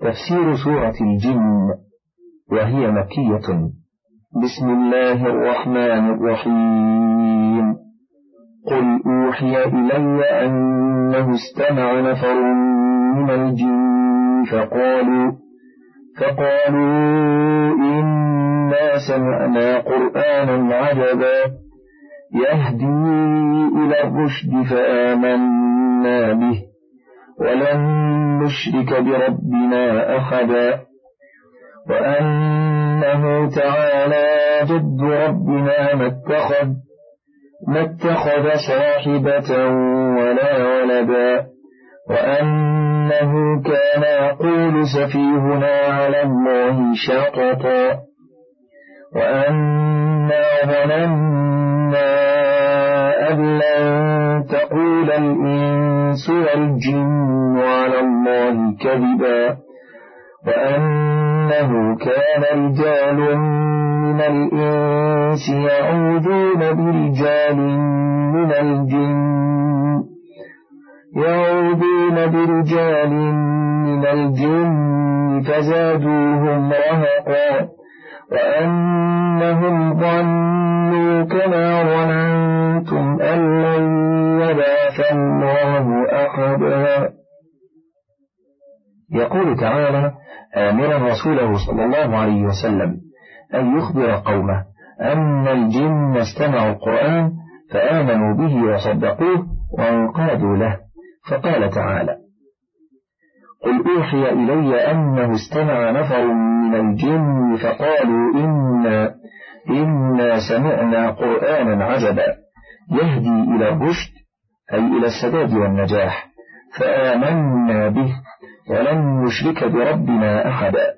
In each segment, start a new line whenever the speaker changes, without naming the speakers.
تفسير سورة الجن وهي مكية. بسم الله الرحمن الرحيم. قل أوحي إلي أنه استمع نفر من الجن فقالوا فقالوا إنا سمعنا قرآنا عجبا يهدي إلى الرشد فآمنا به. ولن نشرك بربنا أحدا وأنه تعالى جد ربنا ما اتخذ ما اتخذ صاحبة ولا ولدا وأنه كان يقول سفيهنا على الله شططا وأنا ظننا أن لن تقول الإنس والجن على الله كذبا وأنه كان رجال من الإنس يعوذون برجال من الجن يعوذون برجال من الجن فزادوهم رهقا وأنهم ظنوا كما ظننتم أن لن يبعث الله أحدا. يقول تعالى آمرا رسوله صلى الله عليه وسلم أن يخبر قومه أن الجن استمعوا القرآن فآمنوا به وصدقوه وانقادوا له. فقال تعالى قل أوحي إلي أنه استمع نفر من الجن فقالوا إنا إنا سمعنا قرآنا عجبا. يهدي إلى الرشد أي إلى السداد والنجاح. فآمنا به ولن نشرك بربنا أحدا.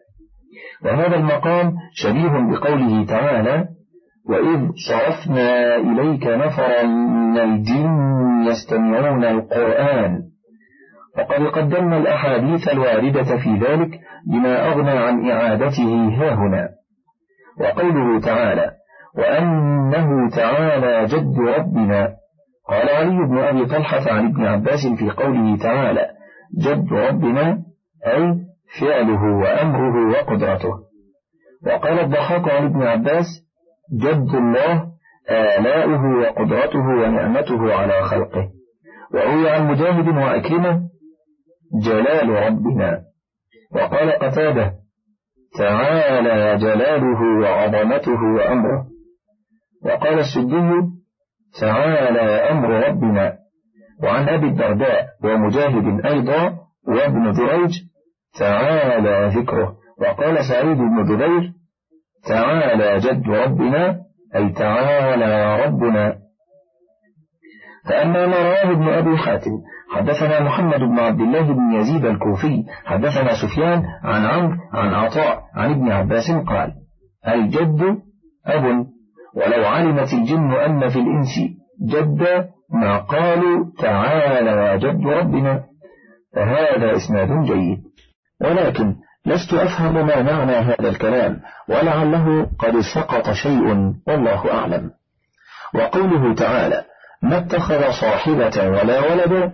وهذا المقام شبيه بقوله تعالى وإذ صرفنا إليك نفرا من الجن يستمعون القرآن. وقد قدمنا الأحاديث الواردة في ذلك بما أغنى عن إعادته هاهنا وقوله تعالى وأنه تعالى جد ربنا. قال علي بن أبي طلحة عن ابن عباس في قوله تعالى جد ربنا أي فعله وأمره وقدرته. وقال الضحاك عن ابن عباس جد الله آلاؤه وقدرته ونعمته على خلقه. وروي عن مجاهد وأكرمة جلال ربنا. وقال قتادة تعالى جلاله وعظمته وأمره. وقال السدي تعالى أمر ربنا وعن أبي الدرداء ومجاهد أيضا وابن جريج تعالى ذكره. وقال سعيد بن جبير تعالى جد ربنا أي تعالى ربنا. فأما ما رواه ابن أبي حاتم حدثنا محمد بن عبد الله بن يزيد الكوفي حدثنا سفيان عن عمرو عن عطاء عن ابن عباس قال الجد أب ولو علمت الجن أن في الإنس جد ما قالوا تعالى يا جد ربنا فهذا إسناد جيد. ولكن لست أفهم ما معنى هذا الكلام ولعله قد سقط شيء والله أعلم. وقوله تعالى ما اتخذ صاحبة ولا ولدا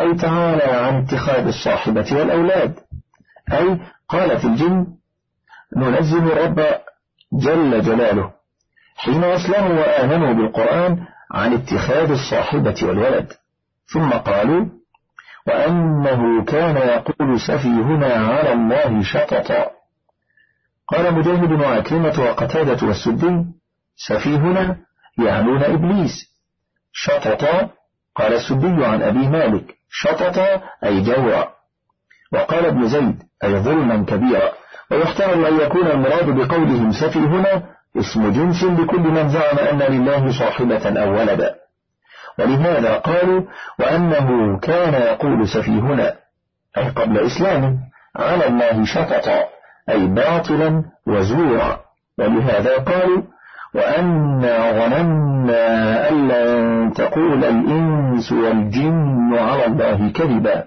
أي تعالى عن اتخاذ الصاحبة والأولاد. أي قالت الجن ننزل الرب جل جلاله حين أسلموا وآمنوا بالقرآن عن اتخاذ الصاحبة والولد. ثم قالوا وأنه كان يقول سفيهنا على الله شططا. قال مجاهد وعكرمة وقتادة والسدي سفيهنا يعنون إبليس. شططا قال السدي عن أبي مالك. شططا أي جورا. وقال ابن زيد أي ظلما كبيرا. ويحتمل أن يكون المراد بقولهم سفيهنا اسم جنس لكل من زعم أن لله صاحبة أو ولدا. ولهذا قالوا وأنه كان يقول سفيهنا أي قبل إسلامه على الله شططا أي باطلا وزورا. ولهذا قالوا وأنا ظننا أن لن تقول الإنس والجن على الله كذبا.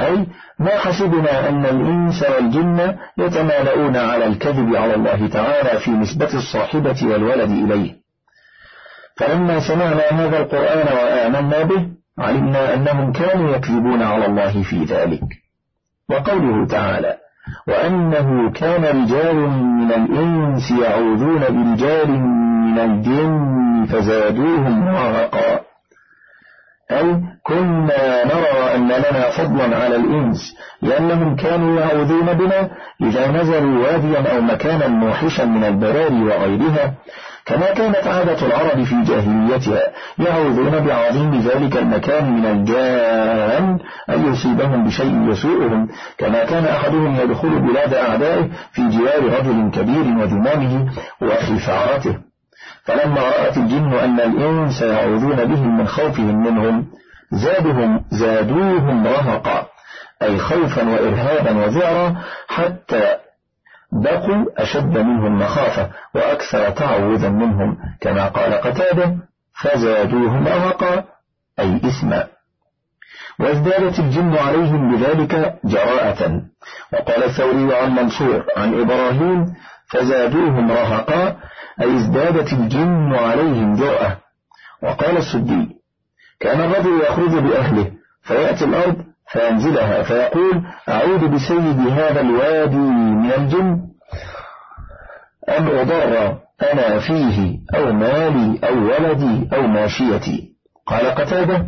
أي ما حسبنا أن الإنس والجن يتمالؤون على الكذب على الله تعالى في نسبة الصاحبة والولد إليه. فلما سمعنا هذا القرآن وآمنا به علمنا أنهم كانوا يكذبون على الله في ذلك. وقوله تعالى وأنه كان رجال من الإنس يعوذون برجال من الجن فزادوهم رهقا. أي كنا نرى أن لنا فضلا على الإنس لأنهم كانوا يعوذون بنا إذا نزلوا واديا أو مكانا موحشا من البراري وغيرها. كما كانت عادة العرب في جاهليتها يعوذون بعظيم ذلك المكان من الجان أن يصيبهم بشيء يسوءهم. كما كان أحدهم يدخل بلاد أعدائه في جوار رجل كبير وذمامه وخفارته فلما رأت الجن أن الإنس يعوذون بهم من خوفهم منهم زادهم زادوهم رهقا أي خوفا وإرهابا وذعرا حتى بقوا أشد منهم مخافة وأكثر تعوذا منهم. كما قال قتادة فزادوهم رهقا أي إثما. وازدادت الجن عليهم بذلك جراءة. وقال الثوري عن منصور عن إبراهيم فزادوهم رهقا أي ازدادت الجن عليهم جرأة. وقال السدي كان الرجل يخرج بأهله فيأتي الأرض فينزلها فيقول أعود بسيد هذا الوادي من الجن أم أضر أنا فيه أو مالي أو ولدي أو ماشيتي قال قتادة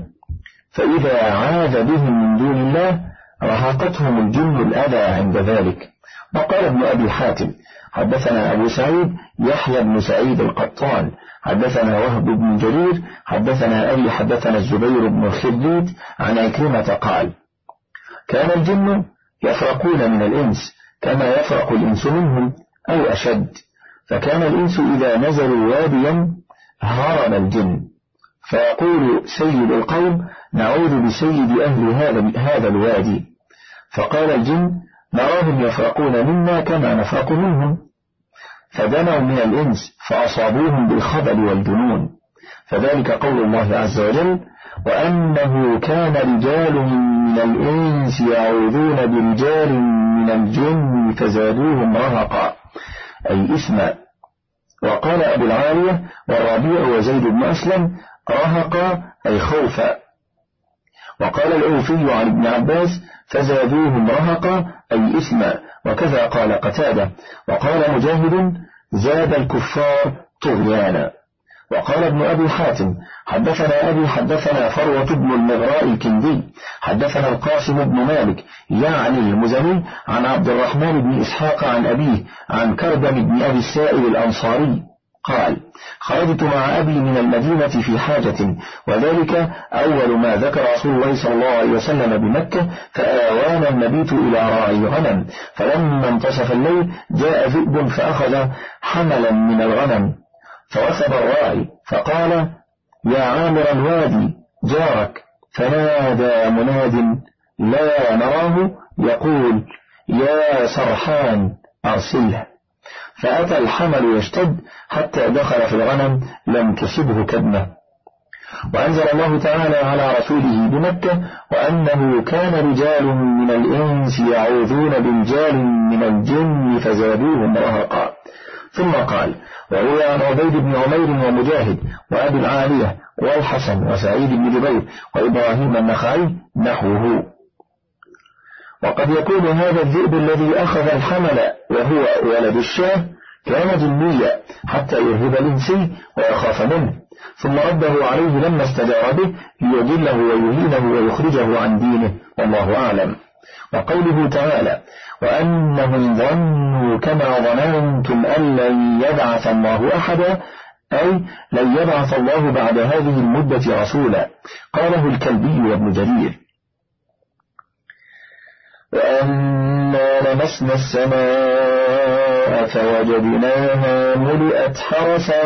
فإذا عاد بهم من دون الله رهقتهم الجن الأذى عند ذلك. وقال ابن أبي حاتم حدثنا أبو سعيد يحيى بن سعيد القطان. حدثنا وهب بن جرير. حدثنا أبي حدثنا الزبير بن الخليد عن عكرمة قال كان الجن يفرقون من الإنس كما يفرق الإنس منهم أو أشد. فكان الإنس إذا نزلوا واديا هرم الجن. فيقول سيد القوم نعوذ بسيد أهل هذا, هذا الوادي. فقال الجن نراهم يفرقون منا كما نفرق منهم. فدنوا من الإنس فأصابوهم بالخبل والجنون فذلك قول الله عز وجل وأنه كان رجال من الإنس يعوذون برجال من الجن فزادوهم رهقا. أي إثما. وقال أبو العالية والربيع وزيد بن أسلم رهقا أي خوفا. وقال الأوفي عن ابن عباس فزادوهم رهقا أي إثما. وكذا قال قتادة. وقال مجاهد زاد الكفار طغيانا. وقال ابن أبي حاتم حدثنا أبي حدثنا فروة بن المغراء الكندي. حدثنا القاسم بن مالك يعني المزني عن عبد الرحمن بن إسحاق عن أبيه عن كردم بن أبي السائل الأنصاري. قال خرجت مع أبي من المدينة في حاجة وذلك أول ما ذكر رسول الله صلى الله عليه وسلم بمكة فآوانا المبيت إلى راعي غنم. فلما انتصف الليل جاء ذئب فأخذ حملا من الغنم فوثب الراعي فقال يا عامر الوادي جارك فنادى مناد لا نراه يقول يا سرحان أرسله. فأتى الحمل يشتد حتى دخل في الغنم لم تصبه كدمة. وأنزل الله تعالى على رسوله بمكة وأنه كان رجال من الإنس يعوذون برجال من الجن فزادوهم رهقا. ثم قال وروي عن عبيد بن عمير ومجاهد وأبي العالية والحسن وسعيد بن جبير وإبراهيم النخعي نحوه. وقد يكون هذا الذئب الذي أخذ الحمل وهو ولد الشاه كان جنيا حتى يرهب الإنسي ويخاف منه. ثم رده عليه لما استجار به ليضله ويهينه ويخرجه عن دينه. والله أعلم. وقوله تعالى وأنهم ظنوا كما ظننتم أن لن يبعث الله أحدا أي لن يبعث الله بعد هذه المدة رسولا. قاله الكلبي وابن جرير. وأنا لمسنا السماء فوجدناها ملئت حرسا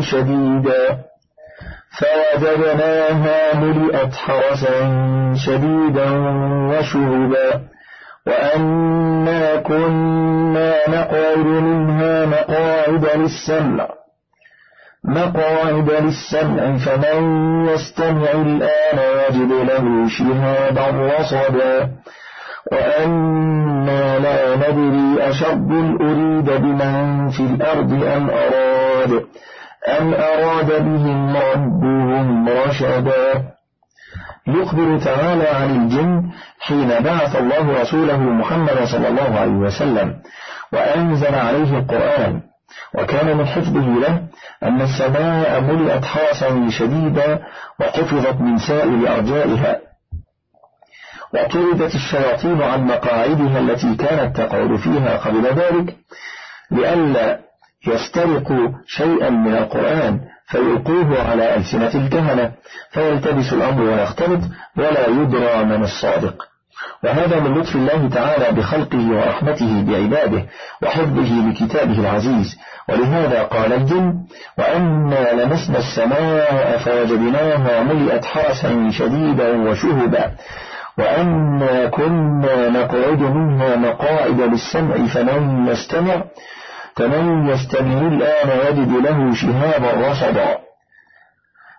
شديدا. فوجدناها ملئت حرسا شديدا وشهبا وأنا كنا نقعد منها مقاعد للسمع. مقاعد للسمع فمن يستمع الآن يجد له شهابا رصدا وأنا لا ندري أشر أريد بمن في الأرض أم أراد. أم أراد بهم ربهم رشدا. يخبر تعالى عن الجن حين بعث الله رسوله محمد صلى الله عليه وسلم وأنزل عليه القرآن. وكان من حفظه له أن السماء ملئت حرسا شديدا وحفظت من سائر أرجائها. وطردت الشياطين عن مقاعدها التي كانت تقعد فيها قبل ذلك لئلا يسترقوا شيئا من القرآن فيلقوه على ألسنة الكهنة فيلتبس الأمر ويختلط ولا يدرى من الصادق. وهذا من لطف الله تعالى بخلقه ورحمته بعباده وحفظه لكتابه العزيز. ولهذا قال الجن وأنا لمسنا السماء فوجدناها ملئت حرسا شديدا وشهبا. وأنا كنا نقعد منها مقاعد للسمع فمن يستمع فمن يستمع الآن يجد له شهابا رصدا.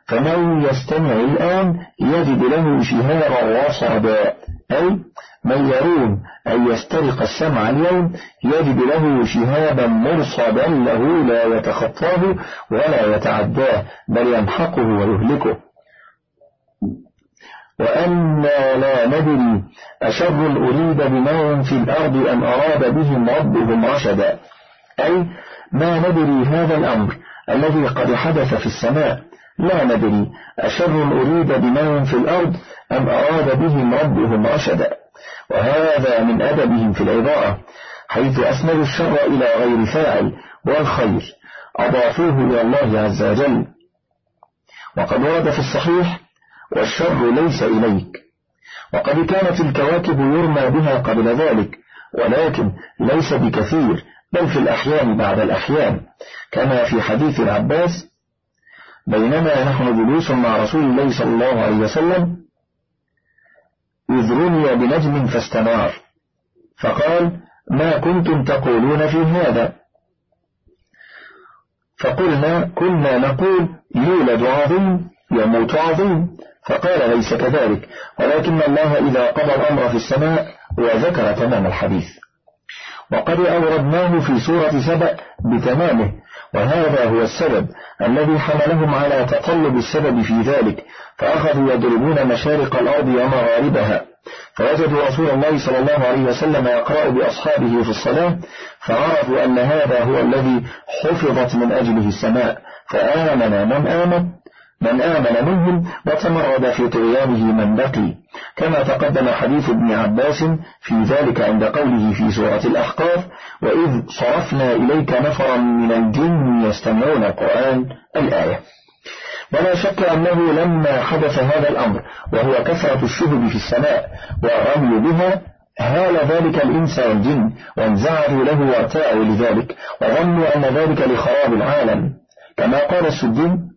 فمن يستمع الآن يجد له شهابا رصدا. أي من يرون أن يسترق السمع اليوم يجد له شهابا مرصدا له لا يتخطاه ولا يتعداه بل يمحقه ويهلكه. وأنا لا ندري أشر أريد بمن في الأرض أم أراد بهم ربهم رشدا. أي ما ندري هذا الأمر الذي قد حدث في السماء. لا ندري أشر أريد بمن في الأرض أم أراد بهم ربهم رشدا. وهذا من أدبهم في العبارة. حيث أسندوا الشر إلى غير فاعل والخير. أضافوه إلى الله عز وجل. وقد ورد في الصحيح والشر ليس إليك. وقد كانت الكواكب يرمى بها قبل ذلك ولكن ليس بكثير بل في الأحيان بعد الأحيان. كما في حديث العباس بينما نحن جلوس مع رسول الله صلى الله عليه وسلم إذ رمي بنجم فاستنار فقال ما كنتم تقولون في هذا؟ فقلنا كنا نقول يولد عظيم يموت عظيم. فقال ليس كذلك. ولكن الله إذا قضى الأمر في السماء وذكر تمام الحديث. وقد أوردناه في سورة سبأ بتمامه. وهذا هو السبب الذي حملهم على تطلب السبب في ذلك. فأخذوا يضربون مشارق الأرض ومغاربها. فوجدوا رسول الله صلى الله عليه وسلم يقرأ بأصحابه في الصلاة. فعرفوا أن هذا هو الذي حفظت من أجله السماء. فآمن من آمن. من آمن منهم وتمرد في طغيانه من بقي. كما تقدم حديث ابن عباس في ذلك عند قوله في سورة الأحقاف وإذ صرفنا إليك نفرا من الجن يستمعون القرآن الآية. ولا شك أنه لما حدث هذا الأمر وهو كثرة الشهب في السماء والرمي بها هال ذلك الإنس والجن وانزعجوا له وارتاعوا لذلك وظنوا أن ذلك لخراب العالم. كما قال السدين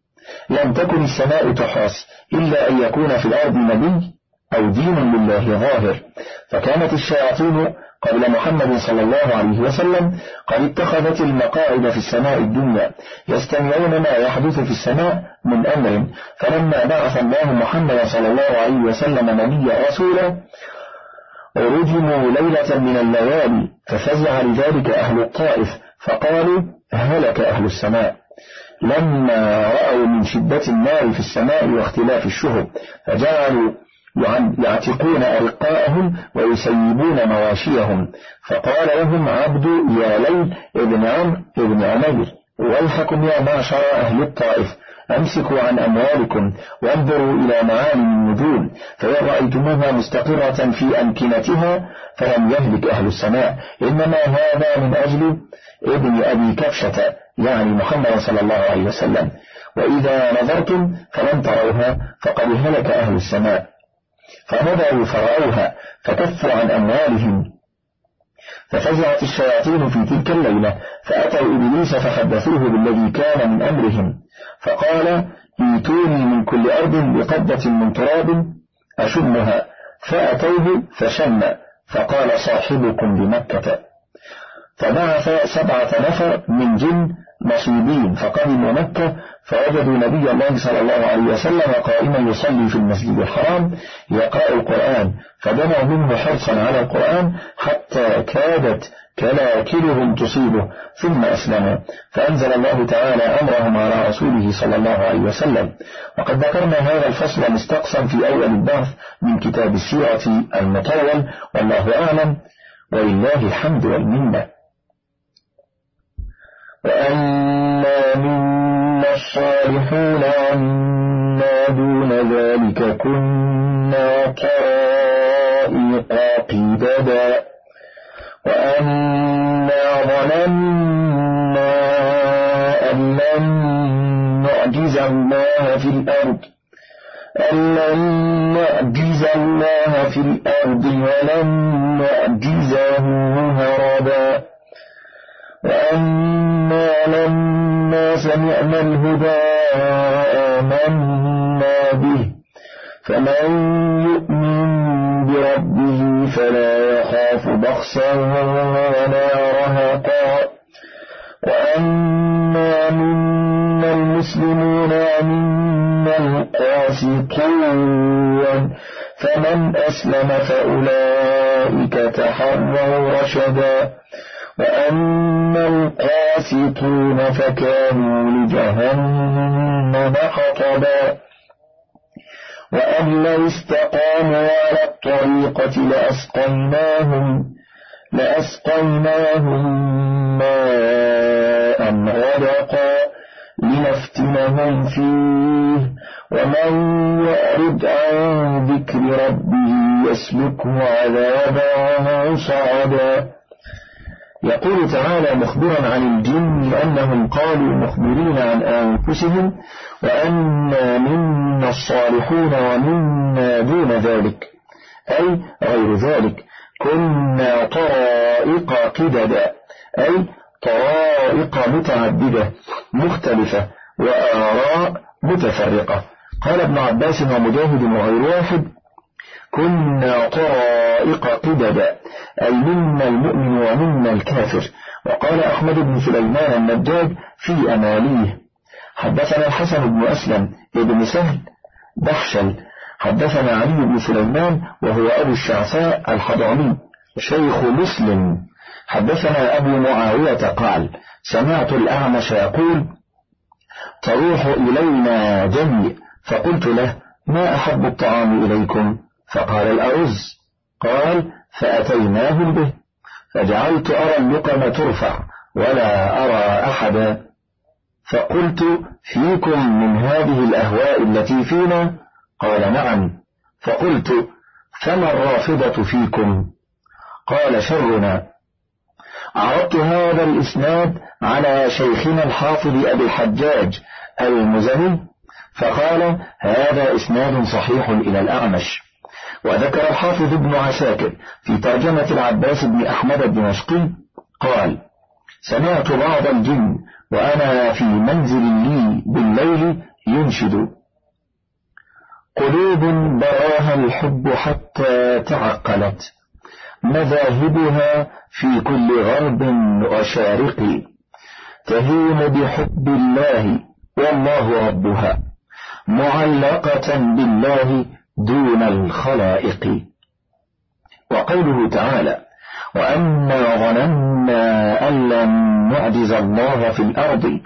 لم تكن السماء تحرس إلا أن يكون في الأرض نبي أو دين لله ظاهر. فكانت الشياطين قبل محمد صلى الله عليه وسلم قد اتخذت المقاعد في السماء الدنيا يستمعون ما يحدث في السماء من أمر. فلما بعث الله محمد صلى الله عليه وسلم نبيا رسولا رجموا ليلة من الليالي ففزع لذلك أهل الطائف فقالوا هلك أهل السماء. لما رأوا من شدة النار في السماء واختلاف الشهب فجعلوا يعتقون أرقاءهم ويسيبون مواشيهم. فقال لهم عبد يا ليل ابن عمرو ابن عمير ويحكم يا معشر أهل الطائف؟ أمسكوا عن أموالكم وأنظروا إلى معالم النجوم. فإن رأيتموها مستقرة في أمكنتها فلم يهلك أهل السماء. إنما هذا من أجل ابن أبي كفشة. يعني محمد صلى الله عليه وسلم. وإذا نظرتم فلم تروها فقد هلك أهل السماء. فنظروا فرأوها فكفوا عن أموالهم. ففزعت الشياطين في تلك الليلة فأتوا إبليس فحدثوه بالذي كان من أمرهم. فقال إيتوني من كل أرض بقبضة من تراب أشمها. فأتوه فشم فقال صاحبكم بمكة. فبعث سبعة نفر من جن نصيبين فقدموا مكة فوجدوا نبي الله صلى الله عليه وسلم قائما يصلي في المسجد الحرام يقرأ القرآن فدنوا منه حرصا على القرآن حتى كادت كلاكلهم تصيبه ثم أسلموا فأنزل الله تعالى أمرهم على رسوله صلى الله عليه وسلم. وقد ذكرنا هذا الفصل مستقصا في أول البعث من كتاب السيرة المطول والله أعلم. ولله الحمد والمنة. وأنا منا الصالحون وأنا دون ذلك كنا طرائق قددا وأنا ظننا أن لن نعجز الله في الأرض أن لن نعجز الله في الأرض ولن نعجزه هربا وأنا لما سمعنا الهدى آمنا به فمن يؤمن بربه فلا يخاف بخسا ولا رهقا وأنا منا المسلمون ومنا القاسطون فمن أسلم فأولئك تحروا رشدا وأما القاسطون فكانوا لجهنم حطبا وأن لو استقاموا على الطريقة لأسقيناهم لأسقيناهم ماء غدقا لنفتنهم فيه ومن يعرض عن ذكر ربه يسلكه عذابا صعدا يقول تعالى مخبرا عن الجن أنهم قالوا مخبرين عن أنفسهم وأنا منا الصالحون ومنا دون ذلك. أي غير ذلك. كنا طرائق قددا أي طرائق متعددة مختلفة وآراء متفرقة. قال ابن عباس ومجاهد وغير واحد كنا طرائق قددا أي منا المؤمن ومنا الكافر. وقال أحمد بن سليمان النجاد في أماليه حدثنا الحسن بن أسلم ابن سهل بحشل حدثنا علي بن سليمان وهو أبو الشعثاء الحضاني شيخ مسلم. حدثنا أبو معاوية قال سمعت الأعمش يقول تروح إلينا جميع. فقلت له ما أحب الطعام إليكم؟ فقال الأرز قال فأتيناه به فجعلت أرى اللقم ترفع ولا أرى أحدا. فقلت فيكم من هذه الأهواء التي فينا؟ قال نعم. فقلت فما الرافضة فيكم؟ قال شرنا. عرضت هذا الإسناد على شيخنا الحافظ أبي الحجاج المزني فقال هذا إسناد صحيح إلى الأعمش. وذكر الحافظ ابن عساكر في ترجمة العباس بن أحمد الدمشقي قال سمعت بعض الجن وأنا في منزل لي بالليل ينشد. قلوب براها الحب حتى تعقلت. مذاهبها في كل غرب وشارق تهيم بحب الله والله ربها. معلقة بالله دون الخلائق. وقوله تعالى وأنا ظننا أن لن نعجز الله في الأرض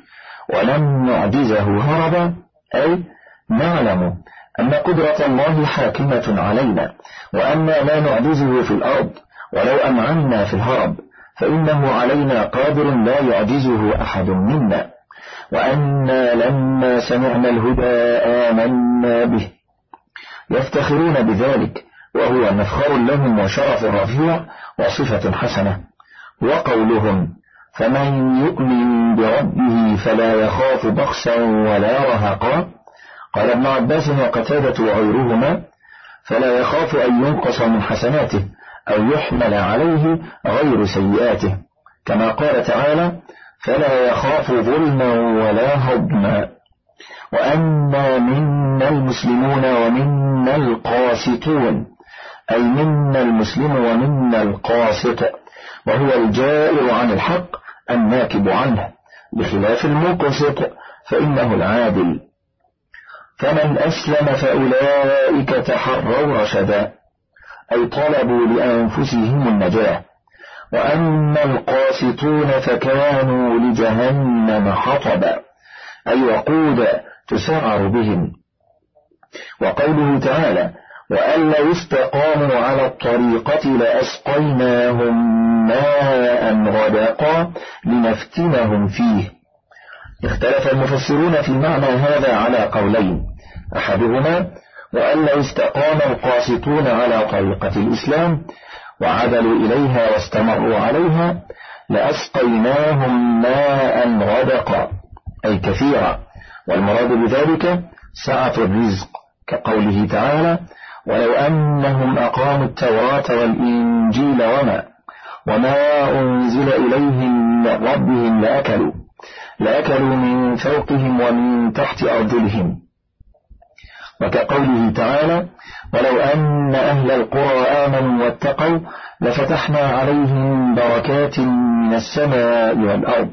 ولن نعجزه هربا. أي نعلم أن قدرة الله حاكمة علينا وأنا لا نعجزه في الأرض ولو أمعنا في الهرب فإنه علينا قادر لا يعجزه أحد منا. وأنا لما سمعنا الهدى آمنا به يفتخرون بذلك وهو مفخر لهم وشرف رفيع وصفة حسنة. وقولهم فمن يؤمن بربه فلا يخاف بخسا ولا رهقا. قال ابن عباس وقتادة وغيرهما فلا يخاف أن ينقص من حسناته أو يحمل عليه غير سيئاته. كما قال تعالى فلا يخاف ظلما ولا هضما. وأنا منا المسلمون ومنا القاسطون أي منا المسلم ومنا القاسط وهو الجائر عن الحق الناكب عنه بخلاف المقسط فإنه العادل. فمن أسلم فأولئك تحروا رشدا أي طلبوا لأنفسهم النجاة. وأما القاسطون فكانوا لجهنم حطبا أي وقودا تسعر بهم. وقوله تعالى وأن لو استقاموا على الطريقة لأسقيناهم ماء غدقا لنفتنهم فيه. اختلف المفسرون في معنى هذا على قولين أحدهما وأن لو استقام القاسطون على طريقة الإسلام وعدلوا إليها واستمروا عليها لأسقيناهم ماء غدقا أي كثيرا. والمراد بذلك سعة الرزق كقوله تعالى ولو أنهم أقاموا التوراة والإنجيل وما وما أنزل إليهم من ربهم لأكلوا لأكلوا من فوقهم ومن تحت أرجلهم. وكقوله تعالى ولو أن أهل القرى آمنوا واتقوا لفتحنا عليهم بركات من السماء والأرض.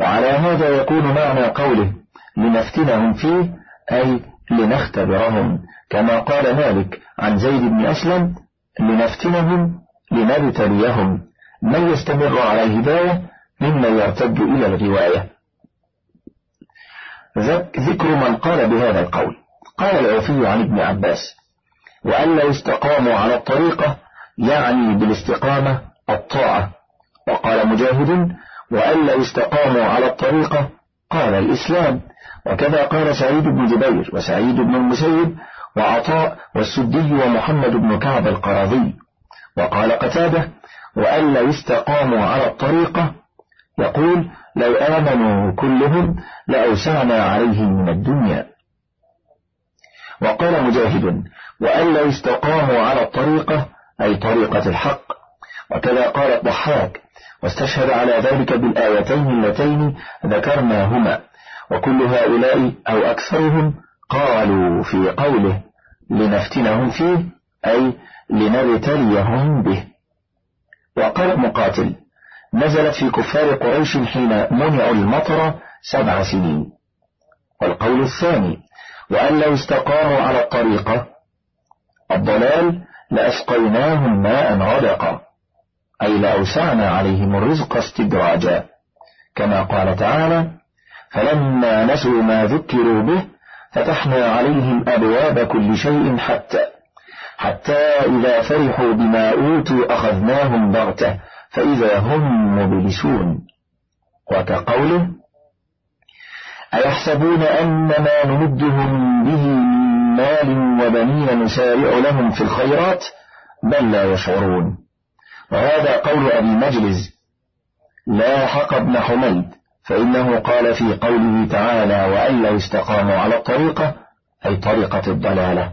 وعلى هذا يكون معنى قوله لنفتنهم فيه أي لنختبرهم. كما قال مالك عن زيد بن أسلم لنفتنهم لنبتليهم. من يستمر على الهداية ممن يرتد إلى الغواية. ذكر من قال بهذا القول. قال العوفي عن ابن عباس وأن لو استقاموا على الطريقة يعني بالاستقامة الطاعة. وقال مجاهد وأن لو استقاموا على الطريقة قال الإسلام. وكذا قال سعيد بن جبير وسعيد بن المسيب وعطاء والسدي ومحمد بن كعب القراضي وقال قتادة وأن لو استقاموا على الطريقة يقول لو آمنوا كلهم لأوسعنا عليهم من الدنيا وقال مجاهد وأن لو استقاموا على الطريقة أي طريقة الحق. وكذا قال الضحاك واستشهد على ذلك بالآيتين اللتين ذكرناهما وكل هؤلاء أو أكثرهم قالوا في قوله لنفتنهم فيه أي لنبتليهم به. وقال مقاتل نزلت في كفار قريش حين منعوا المطر سبع سنين. والقول الثاني وأن لو استقاموا على الطريقة الضلال لأسقيناهم ماء غدقا أي لأوسعنا عليهم الرزق استدراجا كما قال تعالى فلما نسوا ما ذكروا به فتحنا عليهم أبواب كل شيء حتى حتى إذا فرحوا بما أوتوا أخذناهم بغتة فإذا هم مبلسون. وكقوله أيحسبون أن ما نمدهم به من مال وبنين نسارع لهم في الخيرات؟ بل لا يشعرون. وهذا قول أبي مجلز لا حق ابن حميد. فإنه قال في قوله تعالى وأن لو استقاموا على الطريقة أي طريقة الضلالة.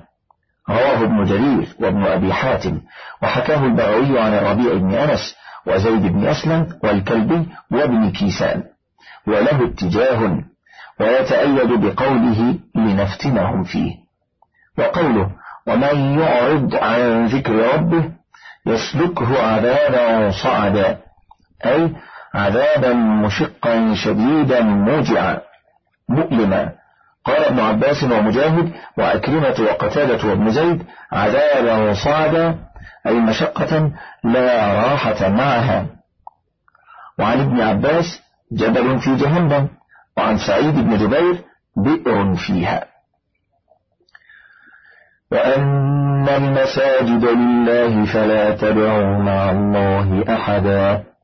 رواه ابن جرير وابن أبي حاتم وحكاه البغوي عن الربيع بن أنس وزيد بن أسلم والكلبي وابن كيسان. وله اتجاه ويتأيد بقوله لنفتنهم فيه. وقوله ومن يعرض عن ذكر ربه يسلكه عذابا صعدا أي عذابا مشقا شديدا موجعا مؤلما. قال ابن عباس ومجاهد وأكرمة وقتادة وابن زيد عذابا صعدا أي مشقة لا راحة معها. وعن ابن عباس جبل في جهنم. وعن سعيد بن جبير بئر فيها. وأن المساجد لله فلا تدعوا مع الله أحدا.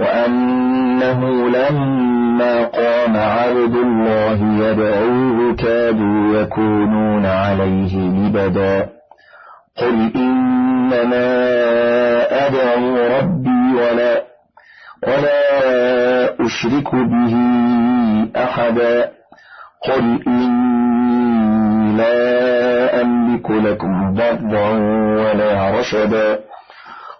وأنه لما قام عبد الله يدعوه كادوا يكونون عليه لبدا. قل إنما أدعو ربي ولا ولا أشرك به أحدا. قل إني لا أملك لكم ضرا ولا رشدا.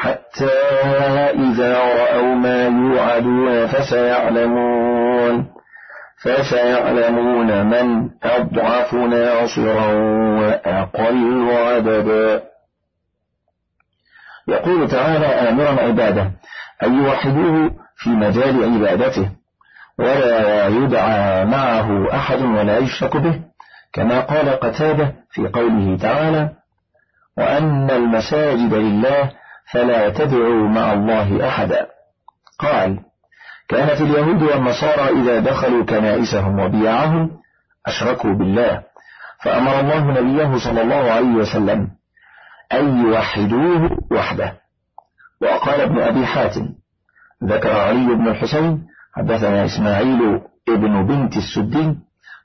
حتى إذا توعدون فسيعلمون. فسيعلمون من أضعف ناصرا وأقل عددا. يقول تعالى آمرا عباده أن يوحدوه في مجال عبادته ولا يدعى معه أحد ولا يشرك به كما قال قتادة في قوله تعالى وأن المساجد لله فلا تدعوا مع الله أحدا. قال كانت اليهود والنصارى إذا دخلوا كنائسهم وبيعهم أشركوا بالله. فأمر الله نبيه صلى الله عليه وسلم أن يوحدوه وحده. وقال ابن أبي حاتم ذكر علي بن الحسين حدثنا إسماعيل ابن بنت السدي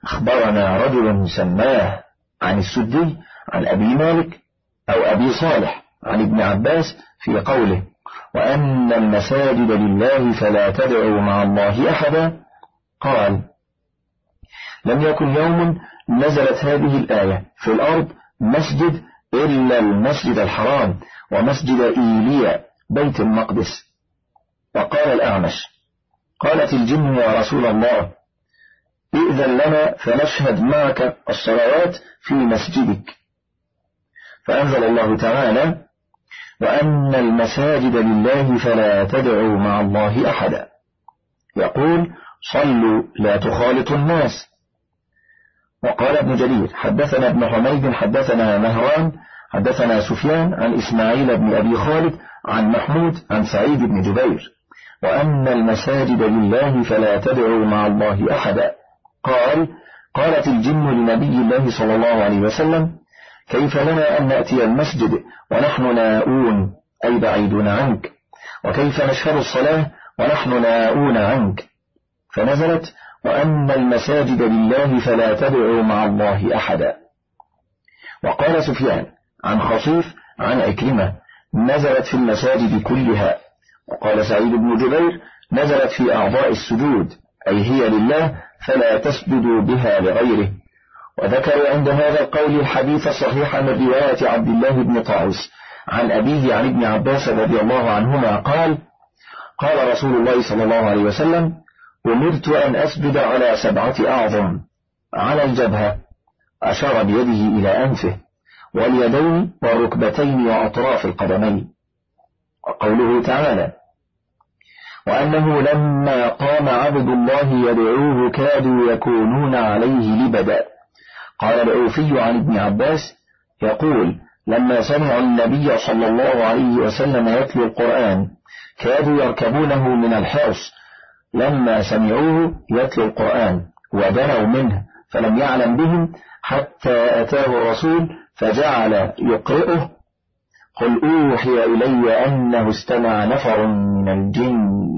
أخبرنا رجل سماه عن السدي عن أبي مالك أو أبي صالح. عن ابن عباس في قوله وأن المساجد لله فلا تدعوا مع الله أحدا. قال لم يكن يوم نزلت هذه الآية في الأرض مسجد إلا المسجد الحرام ومسجد إيليا بيت المقدس. وقال الأعمش قالت الجن يا رسول الله ائذن لنا فنشهد معك الصلوات في مسجدك. فأنزل الله تعالى وأن المساجد لله فلا تدعوا مع الله أحدا. يقول صلوا لا تخالطوا الناس. وقال ابن جرير حدثنا ابن حميد حدثنا مهران حدثنا سفيان عن إسماعيل بن أبي خالد عن محمود عن سعيد بن جبير. وأن المساجد لله فلا تدعوا مع الله أحدا. قال قالت الجن لنبي الله صلى الله عليه وسلم كيف لنا أن نأتي المسجد ونحن ناؤون أي بعيدون عنك. وكيف نشهد الصلاة ونحن ناؤون عنك. فنزلت وأن المساجد لله فلا تدعوا مع الله أحدا. وقال سفيان عن خصيف عن أكرمة نزلت في المساجد كلها. وقال سعيد بن جبير نزلت في أعضاء السجود أي هي لله فلا تسجدوا بها لغيره. وذكروا عند هذا القول الحديث الصحيح من رواية عبد الله بن طاووس عن أبيه عن ابن عباس رضي الله عنهما قال قال رسول الله صلى الله عليه وسلم أمرت أن أسجد على سبعة أعظم على الجبهة أشار بيده إلى أنفه واليدين والركبتين وأطراف القدمين. وقوله تعالى وأنه لما قام عبد الله يدعوه كادوا يكونون عليه لبدا. قال العوفي عن ابن عباس يقول لما سمعوا النبي صلى الله عليه وسلم يتلو القرآن كادوا يركبونه من الحرص. لما سمعوه يتلو القرآن ودنوا منه فلم يعلم بهم حتى أتاه الرسول فجعل يقرئه. قل أوحي إلي أنه استمع نفر من الجن.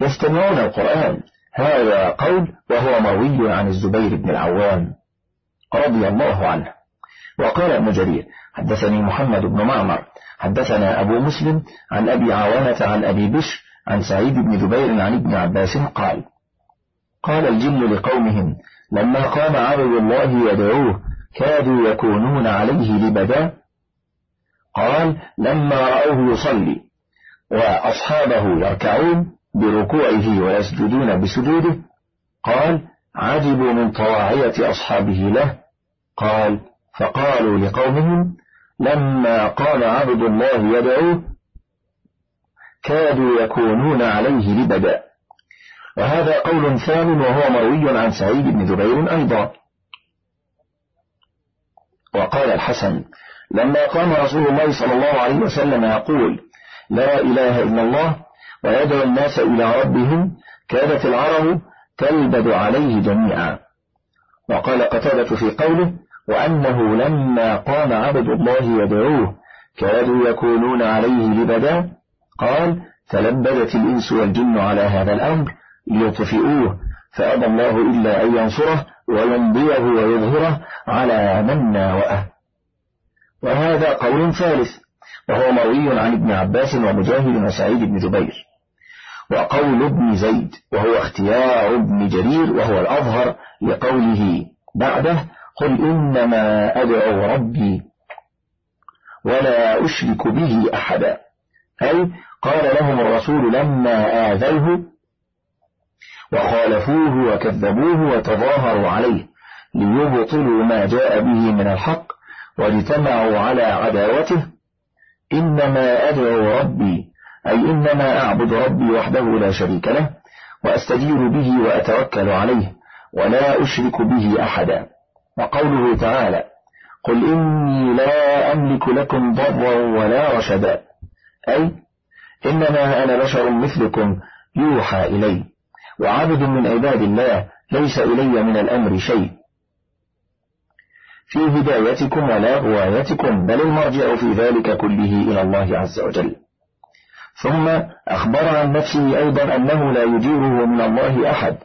يستمعون القرآن. هذا قول وهو مروي عن الزبير بن العوام رضي الله عنه. وقال ابن جرير حدثني محمد بن معمر حدثنا أبو مسلم عن أبي عوانة عن أبي بشر عن سعيد بن جبير عن ابن عباس قال قال الجن لقومهم لما قام عبد الله يدعوه كادوا يكونون عليه لبدا؟ قال لما رأوه يصلي وأصحابه يركعون بركوعه ويسجدون بسجوده. قال عجبوا من طواعية أصحابه له. قال فقالوا لقومهم لما قال عبد الله يدعوه كادوا يكونون عليه لبدا. وهذا قول ثاني وهو مروي عن سعيد بن جبير أيضا. وقال الحسن لما قام رسول الله صلى الله عليه وسلم يقول لا إله إلا الله ويدعو الناس إلى ربهم كانت العرب تلبد عليه جميعا. وقال قتادة في قوله وأنه لما قام عبد الله يدعوه كادوا يكونون عليه لبدا قال تلبدت الإنس والجن على هذا الأمر ليطفئوه فأبى الله إلا أن ينصره ويمضيه ويظهره على من ناوأه. وهذا قول ثالث وهو مروي عن ابن عباس ومجاهد وسعيد بن جبير. وقول ابن زيد وهو اختيار ابن جرير وهو الأظهر لقوله بعده قل إنما أدعو ربي ولا أشرك به أحدا. أي قال لهم الرسول لما آذوه وخالفوه وكذبوه وتظاهروا عليه ليبطلوا ما جاء به من الحق واجتمعوا على عداوته إنما أدعو ربي أي إنما أعبد ربي وحده لا شريك له وأستجير به وأتوكل عليه ولا أشرك به أحدا. وقوله تعالى قل إني لا أملك لكم ضرا ولا رشدا. أي إنما أنا بشر مثلكم يوحى إلي وعبد من عباد الله ليس إلي من الأمر شيء. في هدايتكم ولا غوايتكم بل المرجع في ذلك كله إلى الله عز وجل. ثم أخبر عن نفسه أيضا أنه لا يجيره من الله أحد.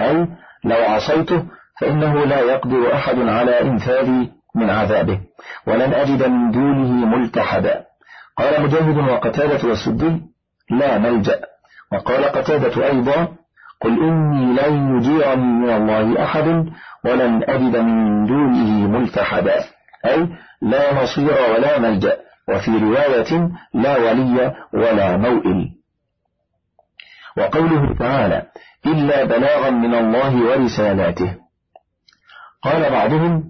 أي لو عصيته فإنه لا يقدر أحد على إنفاذي من عذابه. ولن أجد من دونه ملتحدا. قال مجاهد وقتادة والسدي لا ملجأ. وقال قتادة أيضا قل إني لن يجيرني من الله أحد ولن أجد من دونه ملتحدا. أي لا نصير ولا ملجأ. وفي رواية لا ولي ولا موئل. وقوله تعالى إلا بلاغا من الله ورسالاته. قال بعضهم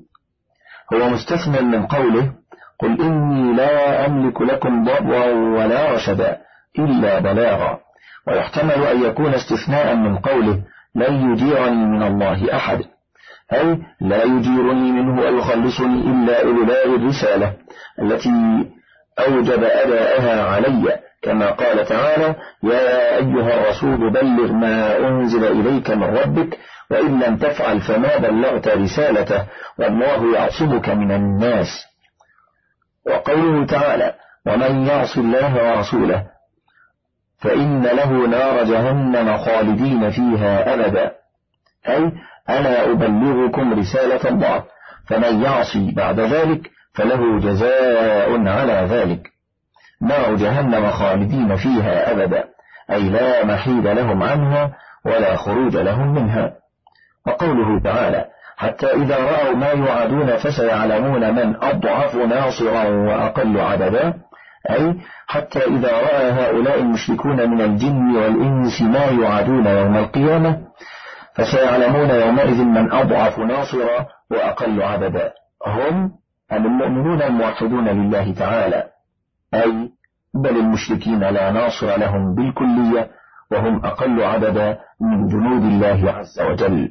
هو مستثنى من قوله قل إني لا أملك لكم ضرا ولا رشدا إلا بلاغا. ويحتمل أن يكون استثناء من قوله لن يجيرني من الله أحد. أي لا يجيرني منه ويخلصني إلا إبلاغ الرسالة التي أوجب أداءها علي كما قال تعالى يا أيها الرسول بلغ ما أنزل إليك من ربك وإن لم تفعل فما بلغت رسالته والله يعصمك من الناس. وقوله تعالى ومن يعص الله ورسوله فإن له نار جهنم خالدين فيها أبدا. أي أنا أبلغكم رسالة الله فمن يعصي بعد ذلك فله جزاء على ذلك. نار جهنم خالدين فيها أبدا. أي لا محيد لهم عنها ولا خروج لهم منها. وقوله تعالى حتى إذا رأوا ما يعادون فسيعلمون من أضعف ناصرا وأقل عددا أي حتى إذا رأى هؤلاء المشركون من الجن والإنس ما يعادون يوم القيامة فسيعلمون يومئذ من أضعف ناصرا وأقل عددا هم المؤمنون الموحدون لله تعالى أي بل المشركين لا ناصر لهم بالكلية وهم أقل عددا من جنود الله عز وجل.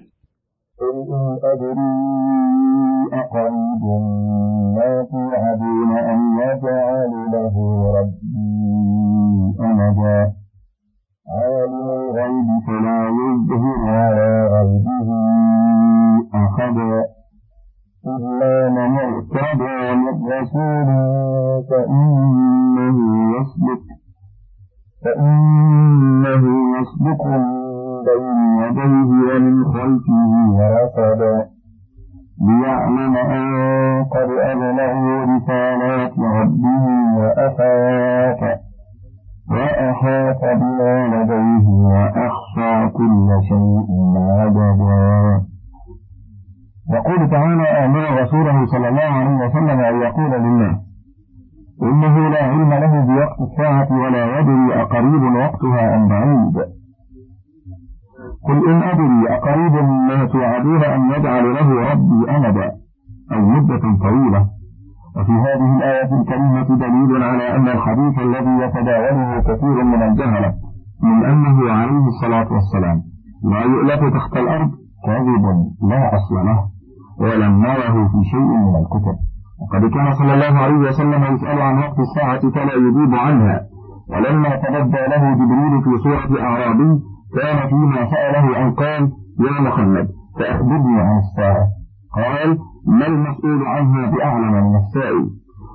قل إن أدري أقريب ما توعدون أم يجعل له ربي أمدا. عالم الغيب فلا يظهر على غيبه أحدا. إلا من ارتضى من رسول فإنه يسلك فإنه يسلك من بين يديه ومن خلفه رصدا ليعلم أن قد أبلغوا رسالات ربه وأحاط وأحاط بما لديه وأحصى كل شيء عددا يقول تعالى أمر رسوله صلى الله عليه وسلم أن يقول للناس إنه لا علم له بوقت الساعة ولا يدري أقريب وقتها أم بعيد. قل إن أدري أقريب ما توعدون أن يجعل له ربي أمدا أو مدة طويلة. وفي هذه الآية الكريمة دليل على أن الحديث الذي يتداوله كثير من الجهلة من أنه عليه الصلاة والسلام لا يؤلف تحت الأرض كاذب لا أصل له. ولم نره في شيء من الكتب. وقد كان صلى الله عليه وسلم يسأل عن وقت الساعة فلا يجيب عنها. ولما تبدى له جبريل في صورة أعرابي كان فيما سأله أن قال يا محمد فأخبرني عن الساعة. قال ما المسؤول عنها بأعلم من السائل؟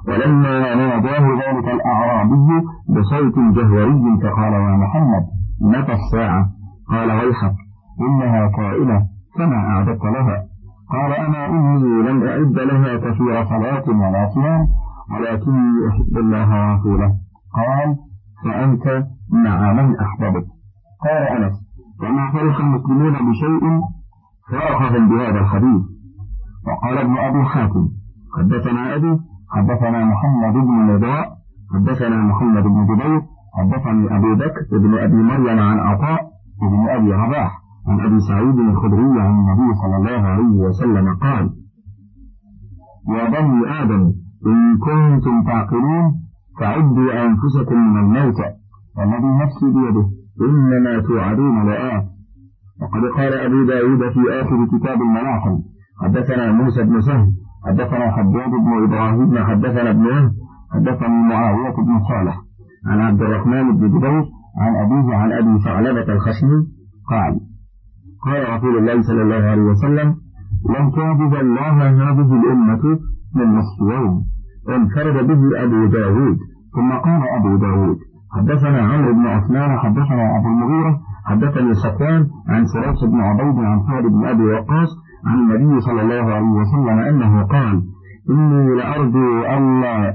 ولما ناداه ذلك الأعرابي بصوت جهوري فقال يا محمد متى الساعة؟ قال ويحك إنها قائلة فما أعددت لها؟ قال أنا إني لم أعد لها كثير صلاة ولا صيام ولكني أحب الله ورسوله. قال فأنت مع من أحببت قال أنس وما فرح المسلمون بشيء فرحهم بهذا الحديث. وقال ابن أبي حاتم حدثنا أبي حدثنا محمد بن نضاء حدثنا محمد بن جبير حدثني أبو بكر بن أبي مريم عن عطاء بن أبي رباح. عن أبي سعيد الخدري عن النبي صلى الله عليه وسلم قال يا بني آدم إن كنتم تعقلون فعدوا أنفسكم من الموت والذي نفسي بيده إنما توعدون لآت وقد قال أبو داود في آخر كتاب الملاحم حدثنا موسى بن سهل حدثنا حداد بن إبراهيم حدثنا ابن وهب حدثني معاوية بن صالح عن عبد الرحمن بن جبير عن أبيه عن أبي ثعلبة الخشني قال قال رسول الله صلى الله عليه وسلم لن تعجز الله هذه الأمة من نصف يوم انفرد به أبو داود. ثم قال أبو داود حدثنا عمرو بن عثمان حدثنا أبو المغيرة حدثني صفوان عن سراس بن عبيد عن سعد بن أبي وقاص عن النبي صلى الله عليه وسلم أنه قال إني لأرجو ألا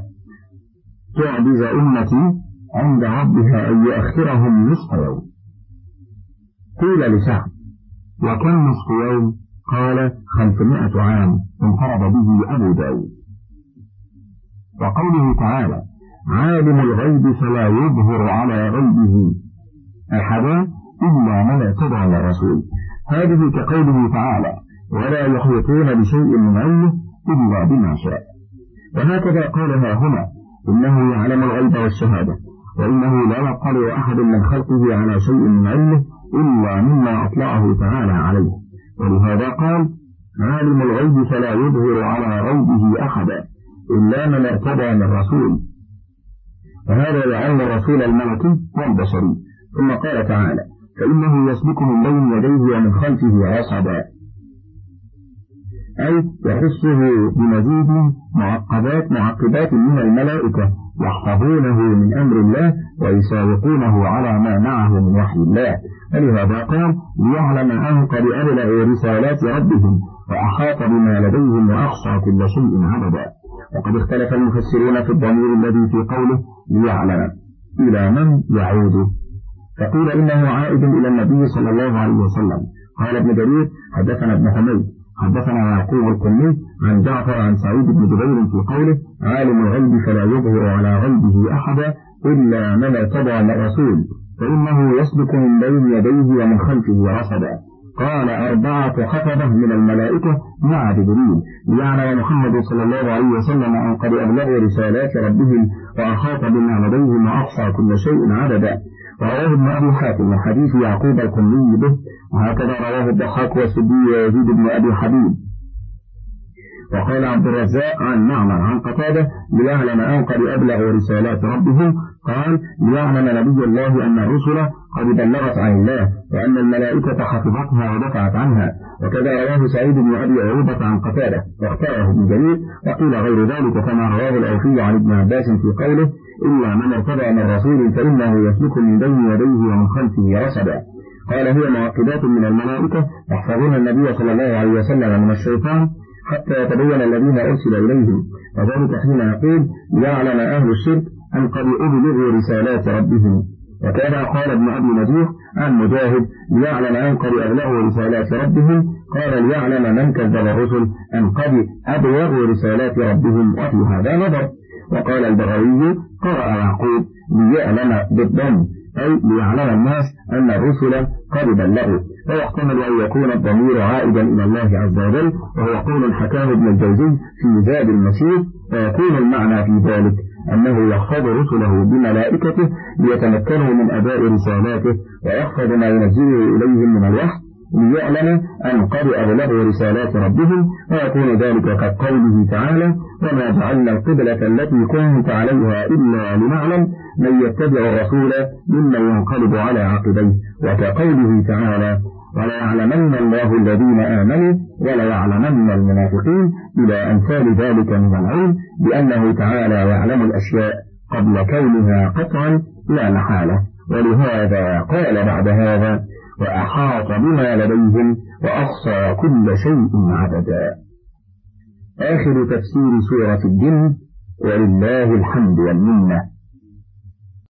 تعجز أمتي عند ربها أن يؤخرهم نصف يوم قيل لسعد وكم نصف يوم؟ قال خمسمائة عام انفرد به أبو داود. وقوله تعالى عالم الغيب فلا يظهر على غيبه. أحدا إلا من ارتضى على الرسول. هذه كقوله تعالى ولا يحيطون بشيء من علمه إلا بما شاء. وهكذا قالها هنا إنه يعلم الغيب والشهادة وإنه لا يطلع أحد من خلقه على شيء من علمه إلا مما أطلعه تعالى عليه. ولهذا قال عالم الغيب فلا يظهر على غيبه أحدا إلا من ارتضى من رسول. وهذا لعل الرسول الملكي والبشري ثم قال تعالى فإنه يسلك من بين يديه ومن خلفه رصدا أي يخصه بمزيد معقبات معقبات من الملائكة يحفظونه من أمر الله ويسابقونه على ما معه من وحي الله. ولهذا قال ليعلم أن قد أبلغوا رسالات ربهم وأحاط بما لديهم وأحصى كل شيء عددا وقد اختلف المفسرون في الضمير الذي في قوله ليعلم إلى من يعود فقيل إنه عائد إلى النبي صلى الله عليه وسلم. قال ابن جرير حدثنا ابن حميد حدثنا يعقوب الكلي عن جعفر عن سعيد بن جبير في قوله عالم الغيب فلا يظهر على غيبه أحدا إلا من ارتضى من فإنه يسلك من بين يديه ومن خلفه رصدا. قال أربعة خطبة من الملائكة مع جبريل ليعلم محمد صلى الله عليه وسلم أن قد أبلغوا رسالات ربهم وأحاط بما لديهم وأحصى كل شيء عددا. ورواه ابن أبي حاتم من حديث يعقوب الكلي به. وهكذا رواه الضحاك والسدي ويزيد بن أبي حبيب. وقال عبد الرزاق عن معمر عن قتادة ليعلم أن قد أبلغوا رسالات ربهم قال ليعلم نبي الله أن الرسل قد بلغت عن الله وأن الملائكة حفظتها ودفعت عنها. وكذا رواه سعيد بن أبي عروبة عن قتادة واختاره ابن جرير وقيل غير ذلك كما رواه الأوفي عن ابن عباس في قوله إلا من ارتضى من رسول فإنه يسلك من بين يديه ومن خلفه رصدا قال هي معقبات من الملائكة يحفظون النبي صلى الله عليه وسلم من الشيطان حتى يتبين الذين أرسل إليهم. وذلك حين يقول ليعلم أهل الشرك أن قد أبلغوا رسالات ربهم. وكذا قال ابن أبي نجيح عن مجاهد ليعلم أن قد أبلغوا رسالات ربهم. قال ليعلم من كذب الرسل أن قد أبلغوا رسالات ربهم. وفي هذا نظر. وقال البغوي قرأ يعقوب ليعلم بالضم. أي ليعلم الناس أن الرسل قد بلغوا. ويحتمل أن يكون الضمير عائدا إلى الله عز وجل. وهو قول حكاه ابن الجوزي في زاد المسير ويكون المعنى في ذلك. أنه يحفظ رسله بملائكته ليتمكنوا من أداء رسالاته ويحفظ ما ينزله إليهم من الوحي ليعلم أن قد أبلغوا رسالات ربهم ويكون ذلك كقوله تعالى وما جعلنا القبلة التي كنت عليها إلا لنعلم من يتبع الرسول ممن ينقلب على عقبيه وكقوله تعالى وليعلمن الله الذين آمنوا وليعلمن المنافقين إلى أمثال ذلك من العلم بأنه تعالى يعلم الأشياء قبل كونها قطعا لا محالة. ولهذا قال بعد هذا وأحاط بما لديهم وأحصى كل شيء عددا. آخر تفسير سورة الجن ولله الحمد والمنة.